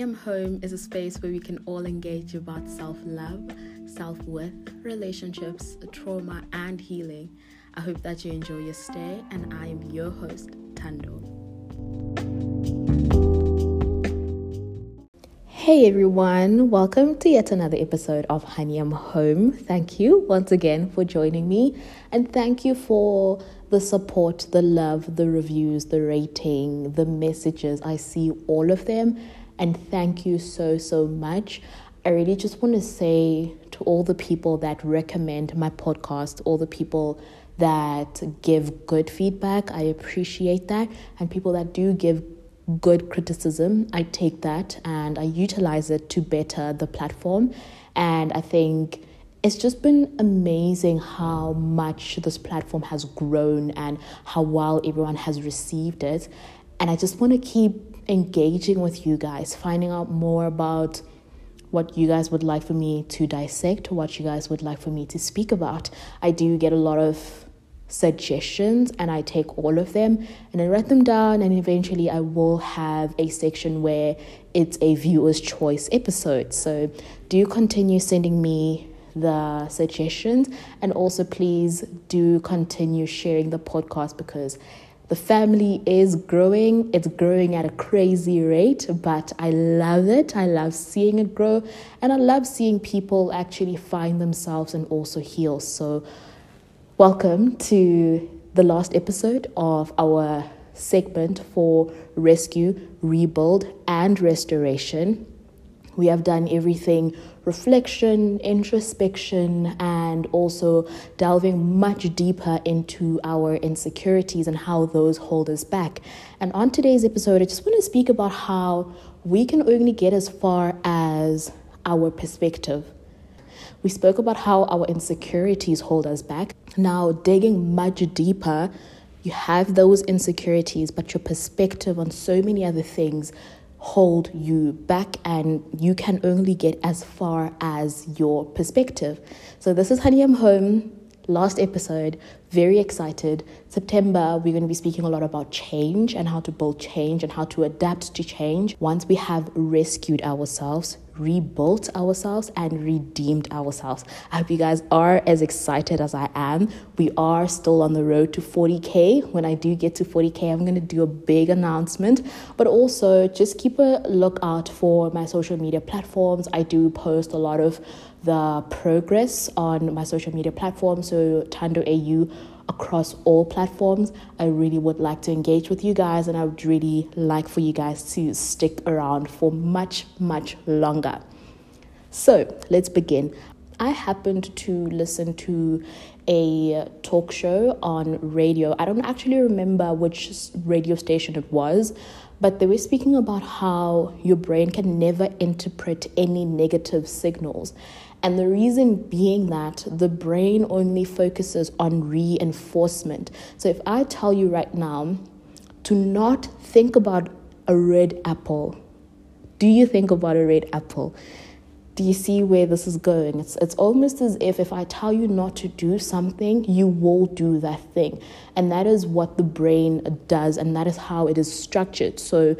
I'm Home is a space where we can all engage about self love, self worth, relationships, trauma, and healing. I hope that you enjoy your stay, and I am your host, Tando. Hey everyone, welcome to yet another episode of Honey I'm Home. Thank you once again for joining me, and thank you for the support, the love, the reviews, the rating, the messages. I see all of them, and thank you so, so much. I really just want to say to all the people that recommend my podcast, all the people that give good feedback. I appreciate that. And people that do give good criticism, I take that and I utilize it to better the platform. And I think it's just been amazing how much this platform has grown and how well everyone has received it. And I just want to keep engaging with you guys, finding out more about what you guys would like for me to dissect, what you guys would like for me to speak about. I do get a lot of suggestions and I take all of them and I write them down and eventually I will have a section where it's a viewer's choice episode. So do continue sending me the suggestions and also please do continue sharing the podcast because the family is growing. It's growing at a crazy rate, but I love it. I love seeing it grow and I love seeing people actually find themselves and also heal. So Welcome to the last episode of our segment for rescue, rebuild, and restoration. We have done everything reflection, introspection, and also delving much deeper into our insecurities and how those hold us back. And on today's episode, I just want to speak about how we can only get as far as our perspective. We spoke about how our insecurities hold us back. Now, digging much deeper, you have those insecurities, but your perspective on so many other things hold you back, and you can only get as far as your perspective. So, this is Honey I'm Home last episode. Very excited. September, we're going to be speaking a lot about change and how to build change and how to adapt to change once we have rescued ourselves, rebuilt ourselves, and redeemed ourselves. I hope you guys are as excited as I am. We are still on the road to 40K. When I do get to 40K, I'm going to do a big announcement, but also just keep a lookout for my social media platforms. I do post a lot of the progress on my social media platforms, so Tando AU across all platforms. I really would like to engage with you guys, and I would really like for you guys to stick around for much, much longer. So let's begin. I happened to listen to a talk show on radio. I don't actually remember which radio station it was, but they were speaking about how your brain can never interpret any negative signals. And the reason being that the brain only focuses on reinforcement. So if I tell you right now to not think about a red apple, do you think about a red apple? Do you see where this is going? It's, it's almost as if if I tell you not to do something, you will do that thing. And that is what the brain does, and that is how it is structured. So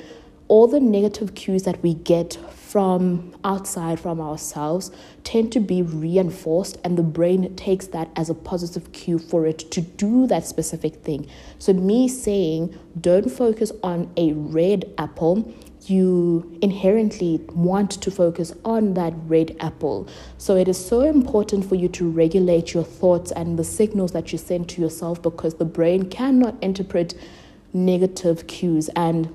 all the negative cues that we get from outside from ourselves tend to be reinforced and the brain takes that as a positive cue for it to do that specific thing so me saying don't focus on a red apple you inherently want to focus on that red apple. So it is so important for you to regulate your thoughts and the signals that you send to yourself because the brain cannot interpret negative cues and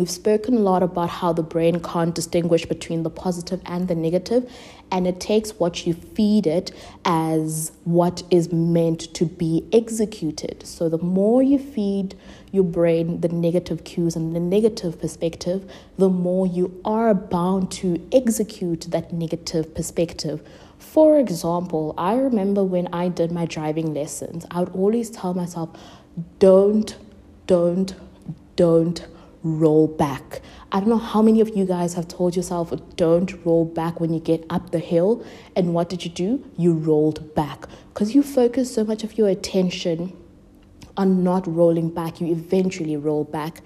We've spoken a lot about how the brain can't distinguish between the positive and the negative, and it takes what you feed it as what is meant to be executed. So, the more you feed your brain the negative cues and the negative perspective, the more you are bound to execute that negative perspective. For example, I remember when I did my driving lessons, I would always tell myself, don't, don't, don't roll back. I don't know how many of you guys have told yourself, don't roll back when you get up the hill. And what did you do? You rolled back because you focus so much of your attention on not rolling back, you eventually roll back.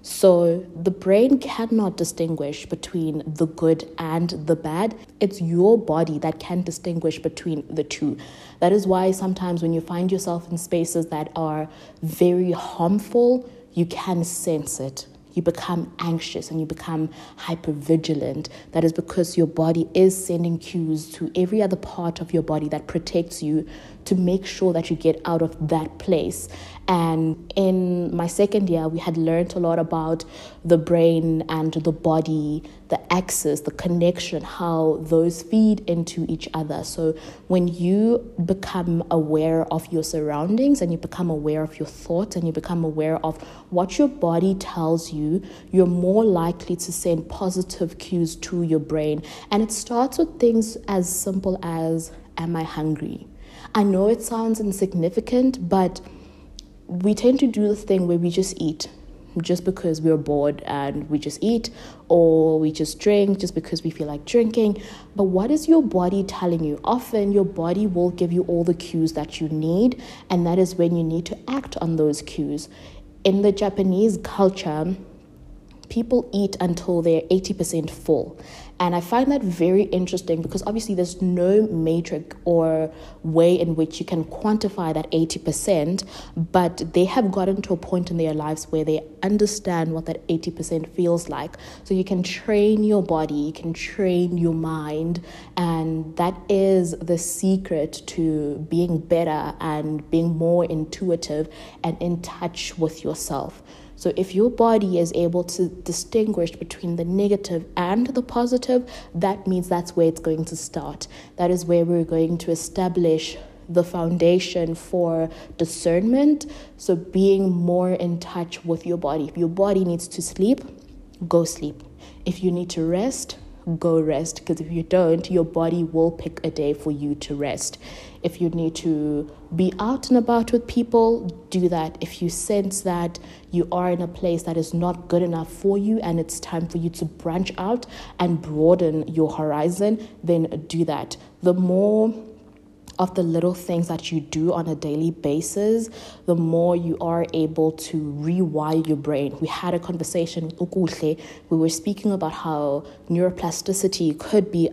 So the brain cannot distinguish between the good and the bad. It's your body that can distinguish between the two. That is why sometimes when you find yourself in spaces that are very harmful, you can sense it you become anxious and you become hypervigilant. That is because your body is sending cues to every other part of your body that protects you to make sure that you get out of that place. And in my second year, we had learned a lot about the brain and the body, the axis, the connection, how those feed into each other. So when you become aware of your surroundings and you become aware of your thoughts and you become aware of what your body tells you, you're more likely to send positive cues to your brain. And it starts with things as simple as, Am I hungry? I know it sounds insignificant, but we tend to do the thing where we just eat just because we're bored and we just eat or we just drink just because we feel like drinking. But what is your body telling you? Often your body will give you all the cues that you need, and that is when you need to act on those cues. In the Japanese culture, people eat until they're 80% full. And I find that very interesting because obviously there's no metric or way in which you can quantify that 80%, but they have gotten to a point in their lives where they understand what that 80% feels like. So you can train your body, you can train your mind, and that is the secret to being better and being more intuitive and in touch with yourself. So, if your body is able to distinguish between the negative and the positive, that means that's where it's going to start. That is where we're going to establish the foundation for discernment. So, being more in touch with your body. If your body needs to sleep, go sleep. If you need to rest, go rest because if you don't, your body will pick a day for you to rest. If you need to be out and about with people, do that. If you sense that you are in a place that is not good enough for you and it's time for you to branch out and broaden your horizon, then do that. The more of the little things that you do on a daily basis, the more you are able to rewire your brain. We had a conversation with Ukuhle. We were speaking about how neuroplasticity could be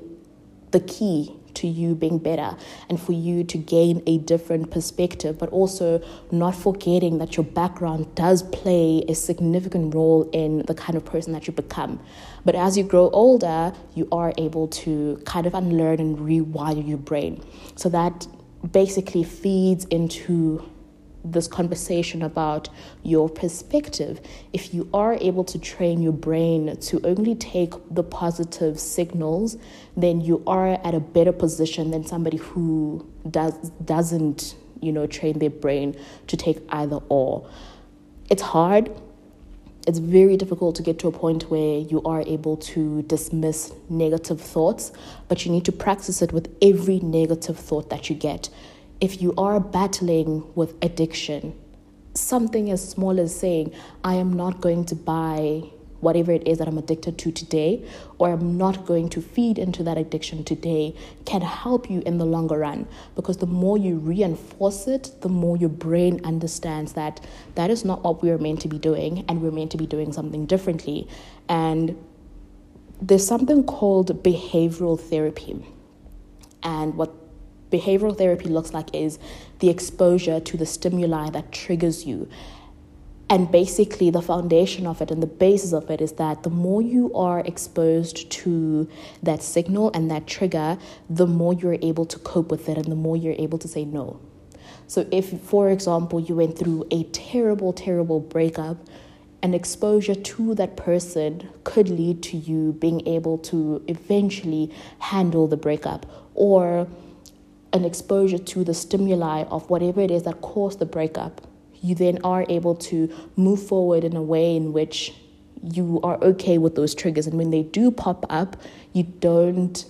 the key to you being better and for you to gain a different perspective, but also not forgetting that your background does play a significant role in the kind of person that you become. But as you grow older, you are able to kind of unlearn and rewire your brain. So that basically feeds into this conversation about your perspective. If you are able to train your brain to only take the positive signals, then you are at a better position than somebody who does doesn't, you know, train their brain to take either or. It's hard. It's very difficult to get to a point where you are able to dismiss negative thoughts, but you need to practice it with every negative thought that you get if you are battling with addiction, something as small as saying, I am not going to buy whatever it is that I'm addicted to today, or I'm not going to feed into that addiction today, can help you in the longer run. Because the more you reinforce it, the more your brain understands that that is not what we are meant to be doing, and we're meant to be doing something differently. And there's something called behavioral therapy. And what behavioral therapy looks like is the exposure to the stimuli that triggers you. And basically, the foundation of it and the basis of it is that the more you are exposed to that signal and that trigger, the more you're able to cope with it and the more you're able to say no. So, if, for example, you went through a terrible, terrible breakup, an exposure to that person could lead to you being able to eventually handle the breakup or an exposure to the stimuli of whatever it is that caused the breakup, you then are able to move forward in a way in which you are okay with those triggers. And when they do pop up, you don't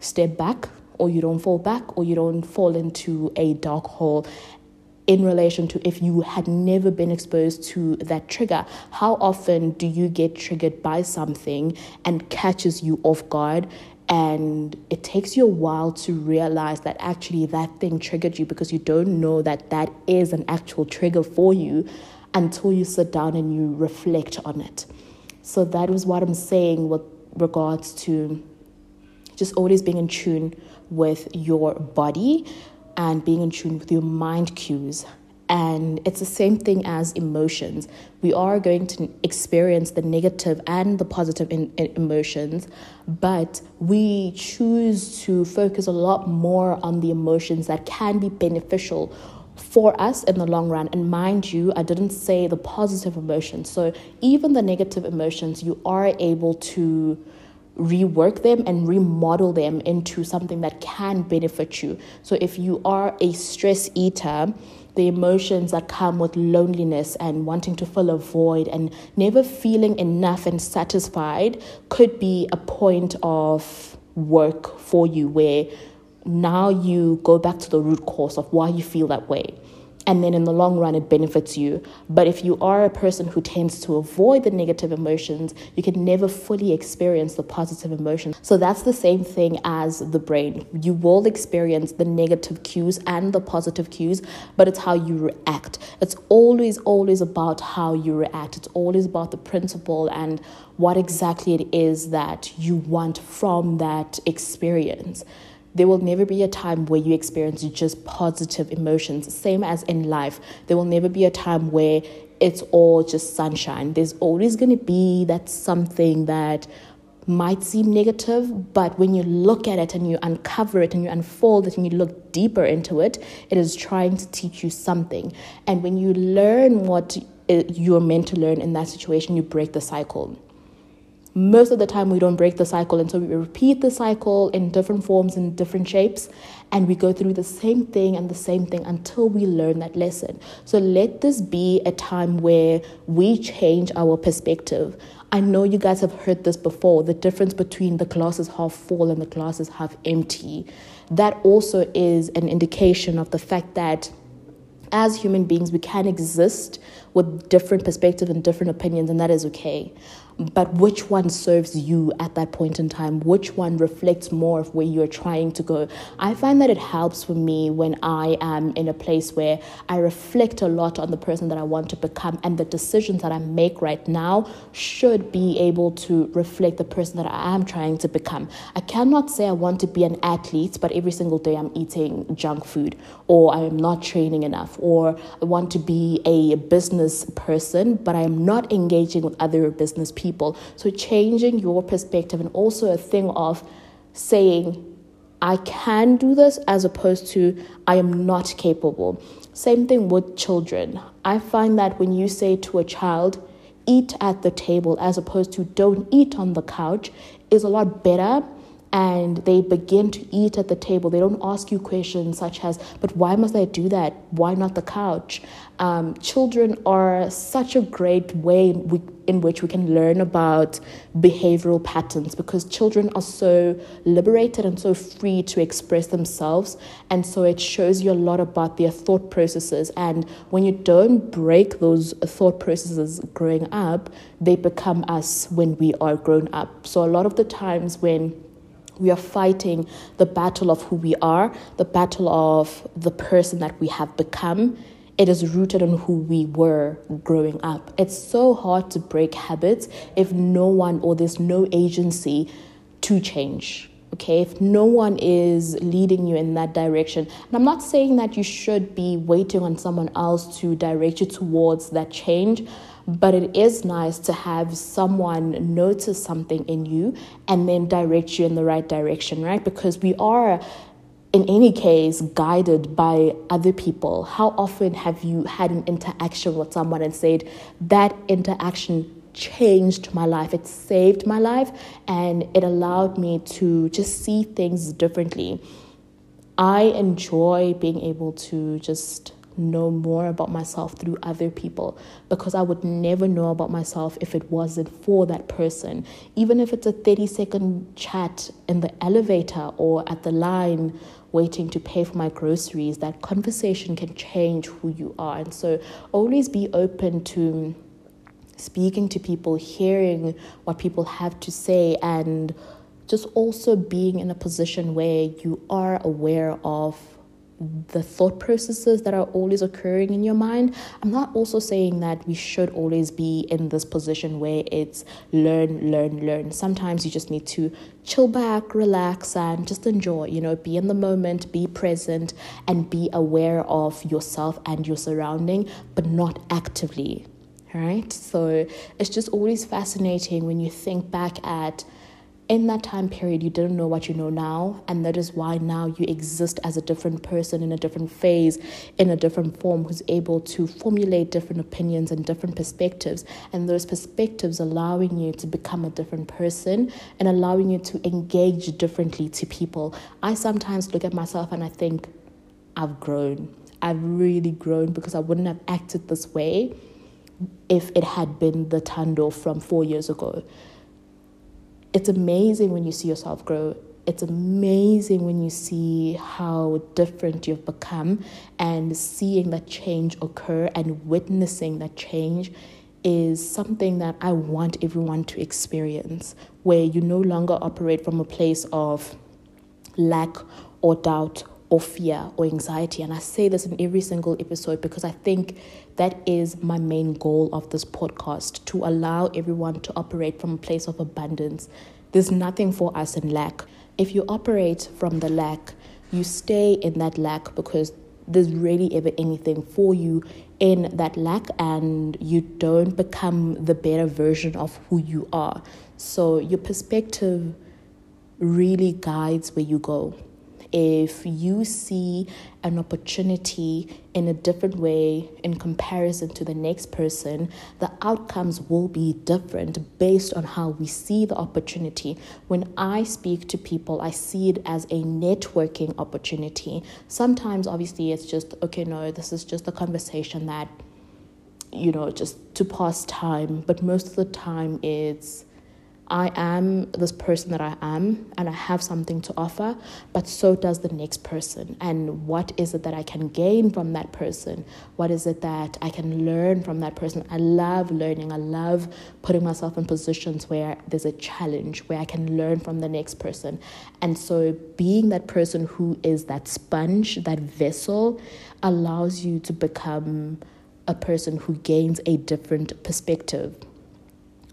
step back or you don't fall back or you don't fall into a dark hole in relation to if you had never been exposed to that trigger. How often do you get triggered by something and catches you off guard and it takes you a while to realize that actually that thing triggered you because you don't know that that is an actual trigger for you until you sit down and you reflect on it. So that was what I'm saying with regards to just always being in tune with your body and being in tune with your mind cues and it's the same thing as emotions. We are going to experience the negative and the positive in, in emotions, but we choose to focus a lot more on the emotions that can be beneficial for us in the long run. And mind you, I didn't say the positive emotions. So even the negative emotions, you are able to rework them and remodel them into something that can benefit you. So if you are a stress eater, the emotions that come with loneliness and wanting to fill a void and never feeling enough and satisfied could be a point of work for you where now you go back to the root cause of why you feel that way and then in the long run it benefits you. But if you are a person who tends to avoid the negative emotions you can never fully experience the positive emotions. So that's the same thing as the brain. You will experience the negative cues and the positive cues but it's how you react. It's always always about how you react. It's always about the principle and what exactly it is that you want from that experience there will never be a time where you experience just positive emotions, same as in life. There will never be a time where it's all just sunshine. There's always going to be that something that might seem negative, but when you look at it and you uncover it and you unfold it and you look deeper into it, it is trying to teach you something. And when you learn what uh, you're meant to learn in that situation, you break the cycle most of the time we don't break the cycle. And so we repeat the cycle in different forms in different shapes and we go through the same thing and the same thing until we learn that lesson. So let this be a time where we change our perspective. I know you guys have heard this before the difference between the glass is half full and the glass is half empty. That also is an indication of the fact that as human beings, we can exist with different perspectives and different opinions, and that is okay but which one serves you at that point in time? Which one reflects more of where you're trying to go? I find that it helps for me when I am in a place where I reflect a lot on the person that I want to become, and the decisions that I make right now should be able to reflect the person that I am trying to become. I cannot say I want to be an athlete, but every single day I'm eating junk food, or I am not training enough, or I want to be a business person, but I am not engaging with other business people people. So changing your perspective and also a thing of saying, I can do this as opposed to I am not capable. Same thing with children. I find that when you say to a child, eat at the table as opposed to don't eat on the couch is a lot better and they begin to eat at the table. They don't ask you questions such as, but why must I do that? Why not the couch? Um, children are such a great way we, in which we can learn about behavioral patterns because children are so liberated and so free to express themselves. And so it shows you a lot about their thought processes. And when you don't break those thought processes growing up, they become us when we are grown up. So a lot of the times when we are fighting the battle of who we are, the battle of the person that we have become. It is rooted in who we were growing up. It's so hard to break habits if no one or there's no agency to change. Okay, if no one is leading you in that direction, and I'm not saying that you should be waiting on someone else to direct you towards that change, but it is nice to have someone notice something in you and then direct you in the right direction, right? Because we are in any case guided by other people. How often have you had an interaction with someone and said that interaction changed my life. It saved my life and it allowed me to just see things differently. I enjoy being able to just know more about myself through other people because I would never know about myself if it wasn't for that person. Even if it's a 30 second chat in the elevator or at the line waiting to pay for my groceries, that conversation can change who you are. And so always be open to speaking to people, hearing what people have to say, and just also being in a position where you are aware of the thought processes that are always occurring in your mind. I'm not also saying that we should always be in this position where it's learn, learn, learn. Sometimes you just need to chill back, relax, and just enjoy, you know, be in the moment, be present, and be aware of yourself and your surrounding, but not actively. Right? So it's just always fascinating when you think back at in that time period you didn't know what you know now and that is why now you exist as a different person in a different phase in a different form who's able to formulate different opinions and different perspectives. And those perspectives allowing you to become a different person and allowing you to engage differently to people. I sometimes look at myself and i think i've grown. I've really grown because i wouldn't have acted this way if it had been the Tando from 4 years ago it's amazing when you see yourself grow. It's amazing when you see how different you've become and seeing that change occur and witnessing that change is something that I want everyone to experience, where you no longer operate from a place of lack or doubt or fear or anxiety. And I say this in every single episode because I think that is my main goal of this podcast to allow everyone to operate from a place of abundance. There's nothing for us in lack. If you operate from the lack, you stay in that lack because there's really ever anything for you in that lack and you don't become the better version of who you are. So your perspective really guides where you go if you see an opportunity in a different way in comparison to the next person, the outcomes will be different based on how we see the opportunity. When I speak to people, I see it as a networking opportunity. Sometimes, obviously, it's just, okay, no, this is just a conversation that, you know, just to pass time. But most of the time, it's I am this person that I am and I have something to offer, but so does the next person. And what is it that I can gain from that person? What is it that I can learn from that person? I love learning. I love putting myself in positions where there's a challenge, where I can learn from the next person. And so being that person who is that sponge, that vessel, allows you to become a person who gains a different perspective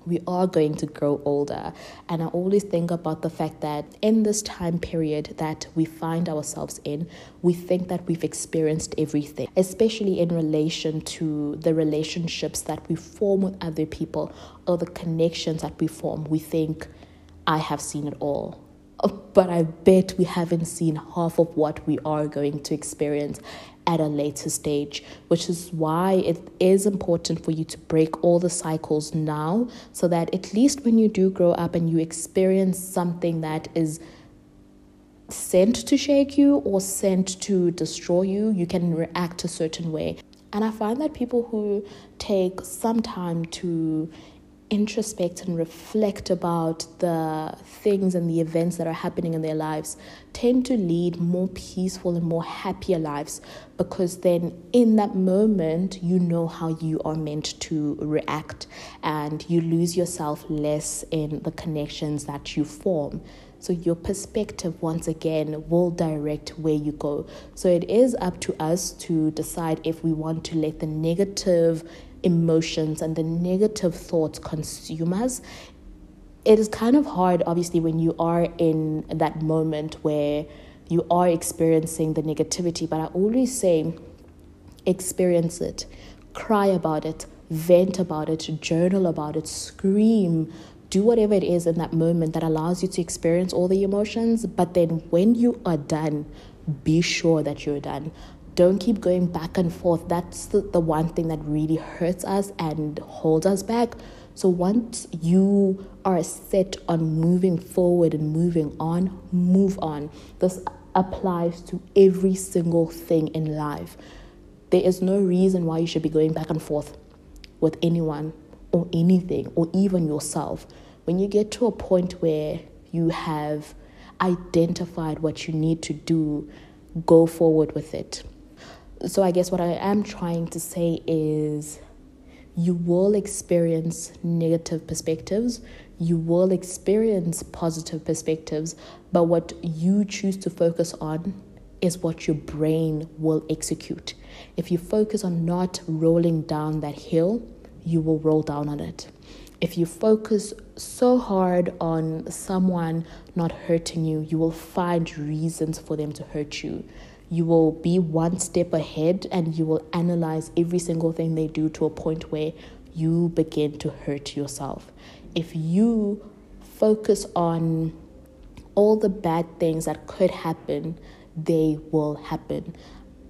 we are going to grow older. And I always think about the fact that in this time period that we find ourselves in, we think that we've experienced everything, especially in relation to the relationships that we form with other people or the connections that we form. We think, I have seen it all. But I bet we haven't seen half of what we are going to experience at a later stage, which is why it is important for you to break all the cycles now so that at least when you do grow up and you experience something that is sent to shake you or sent to destroy you, you can react a certain way. And I find that people who take some time to introspect and reflect about the things and the events that are happening in their lives tend to lead more peaceful and more happier lives because then in that moment you know how you are meant to react and you lose yourself less in the connections that you form. So your perspective once again will direct where you go. So it is up to us to decide if we want to let the negative emotions and the negative thoughts consume us, it is kind of hard, obviously, when you are in that moment where you are experiencing the negativity. But I always say, experience it, cry about it, vent about it, journal about it, scream, do whatever it is in that moment that allows you to experience all the emotions. But then when you are done, be sure that you're done don't keep going back and forth. That's the, the one thing that really hurts us and holds us back. So once you are set on moving forward and moving on, move on. This applies to every single thing in life. There is no reason why you should be going back and forth with anyone or anything or even yourself. When you get to a point where you have identified what you need to do, go forward with it so I guess what I am trying to say is you will experience negative perspectives, you will experience positive perspectives, but what you choose to focus on is what your brain will execute. If you focus on not rolling down that hill, you will roll down on it. If you focus so hard on someone not hurting you, you will find reasons for them to hurt you. You will be one step ahead and you will analyze every single thing they do to a point where you begin to hurt yourself. If you focus on all the bad things that could happen, they will happen.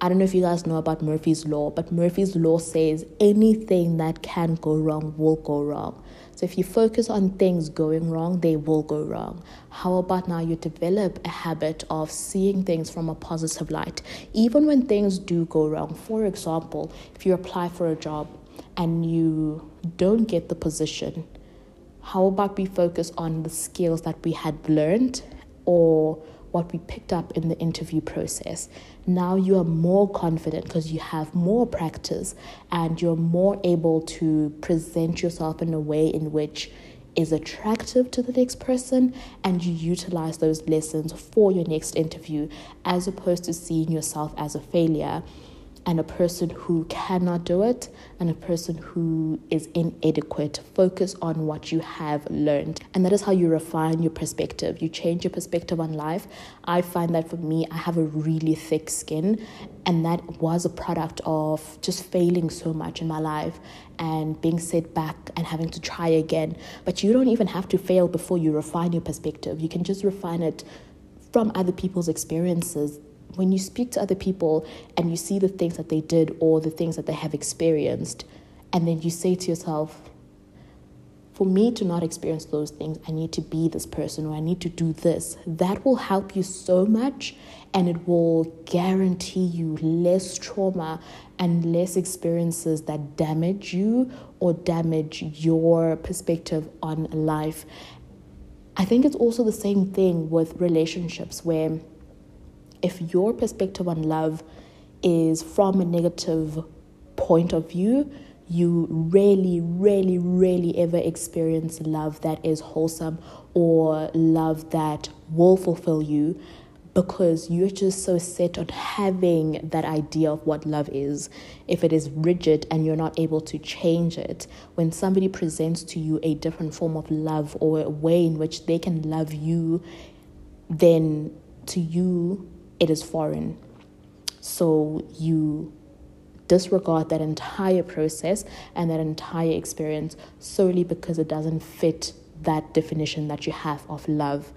I don't know if you guys know about Murphy's Law, but Murphy's Law says anything that can go wrong will go wrong. So if you focus on things going wrong, they will go wrong. How about now you develop a habit of seeing things from a positive light, even when things do go wrong? For example, if you apply for a job and you don't get the position, how about we focus on the skills that we had learned or what we picked up in the interview process. Now you are more confident because you have more practice and you're more able to present yourself in a way in which is attractive to the next person and you utilize those lessons for your next interview as opposed to seeing yourself as a failure and a person who cannot do it and a person who is inadequate. Focus on what you have learned. And that is how you refine your perspective. You change your perspective on life. I find that for me, I have a really thick skin, and that was a product of just failing so much in my life and being set back and having to try again. But you don't even have to fail before you refine your perspective. You can just refine it from other people's experiences when you speak to other people and you see the things that they did or the things that they have experienced, and then you say to yourself, for me to not experience those things, I need to be this person or I need to do this. That will help you so much and it will guarantee you less trauma and less experiences that damage you or damage your perspective on life. I think it's also the same thing with relationships where if your perspective on love is from a negative point of view, you rarely, rarely, rarely ever experience love that is wholesome or love that will fulfill you because you're just so set on having that idea of what love is. If it is rigid and you're not able to change it, when somebody presents to you a different form of love or a way in which they can love you, then to you, it is foreign. So you disregard that entire process and that entire experience solely because it doesn't fit that definition that you have of love.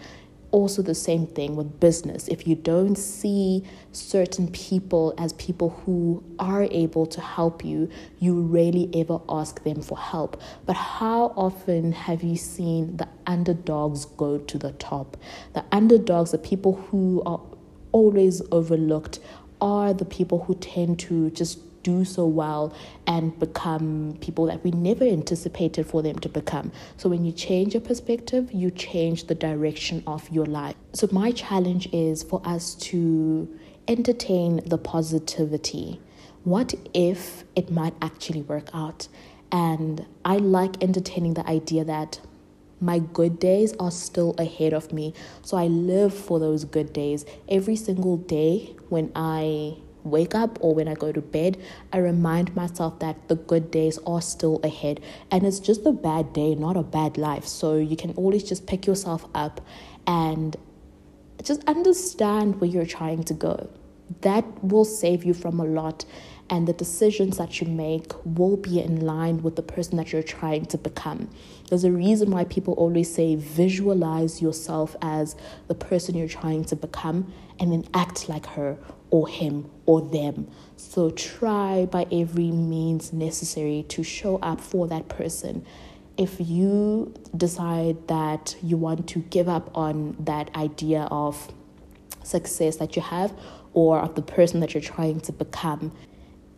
Also, the same thing with business. If you don't see certain people as people who are able to help you, you rarely ever ask them for help. But how often have you seen the underdogs go to the top? The underdogs are people who are always overlooked are the people who tend to just do so well and become people that we never anticipated for them to become. So, when you change your perspective, you change the direction of your life. So, my challenge is for us to entertain the positivity. What if it might actually work out? And I like entertaining the idea that my good days are still ahead of me. So I live for those good days. Every single day when I wake up or when I go to bed, I remind myself that the good days are still ahead. And it's just a bad day, not a bad life. So you can always just pick yourself up and just understand where you're trying to go. That will save you from a lot and the decisions that you make will be in line with the person that you're trying to become. There's a reason why people always say visualize yourself as the person you're trying to become and then act like her or him or them. So try by every means necessary to show up for that person. If you decide that you want to give up on that idea of success that you have or of the person that you're trying to become,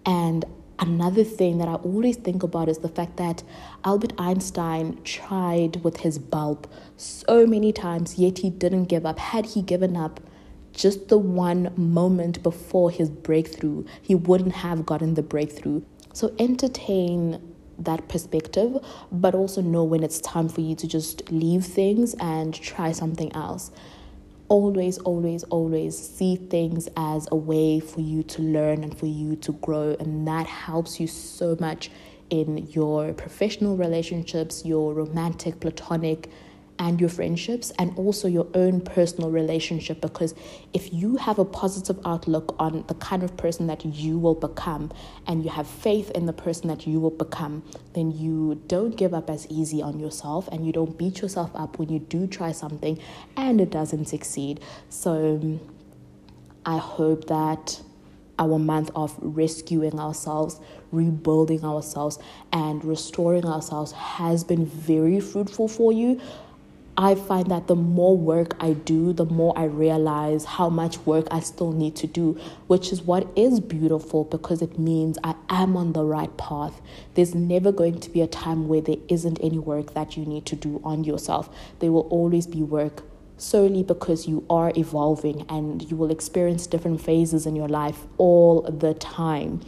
and another thing that I always think about is the fact that Albert Einstein tried with his bulb so many times, yet he didn't give up. Had he given up just the one moment before his breakthrough, he wouldn't have gotten the breakthrough. So entertain that perspective, but also know when it's time for you to just leave things and try something else. Always, always, always see things as a way for you to learn and for you to grow. And that helps you so much in your professional relationships, your romantic, platonic, and your friendships and also your own personal relationship because if you have a positive outlook on the kind of person that you will become and you have faith in the person that you will become then you don't give up as easy on yourself and you don't beat yourself up when you do try something and it doesn't succeed so i hope that our month of rescuing ourselves, rebuilding ourselves, and restoring ourselves has been very fruitful for you. I find that the more work I do, the more I realize how much work I still need to do, which is what is beautiful because it means I am on the right path. There's never going to be a time where there isn't any work that you need to do on yourself. There will always be work solely because you are evolving and you will experience different phases in your life all the time.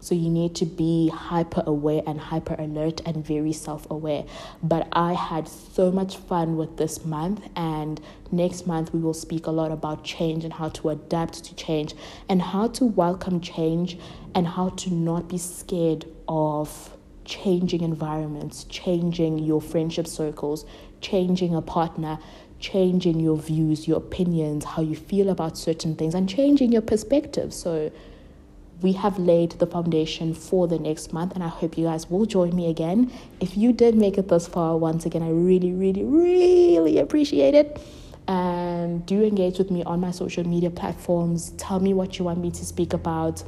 So you need to be hyper aware and hyper alert and very self aware. But I had so much fun with this month, and next month we will speak a lot about change and how to adapt to change and how to welcome change and how to not be scared of changing environments, changing your friendship circles, changing a partner, changing your views, your opinions, how you feel about certain things, and changing your perspective. So, we have laid the foundation for the next month, and I hope you guys will join me again. If you did make it this far, once again, I really, really, really appreciate it. And do engage with me on my social media platforms. Tell me what you want me to speak about.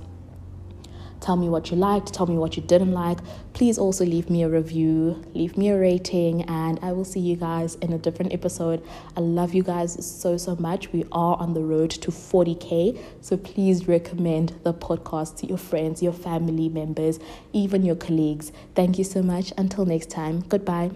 Tell me what you liked, tell me what you didn't like. Please also leave me a review, leave me a rating, and I will see you guys in a different episode. I love you guys so, so much. We are on the road to 40k, so please recommend the podcast to your friends, your family members, even your colleagues. Thank you so much. Until next time, goodbye.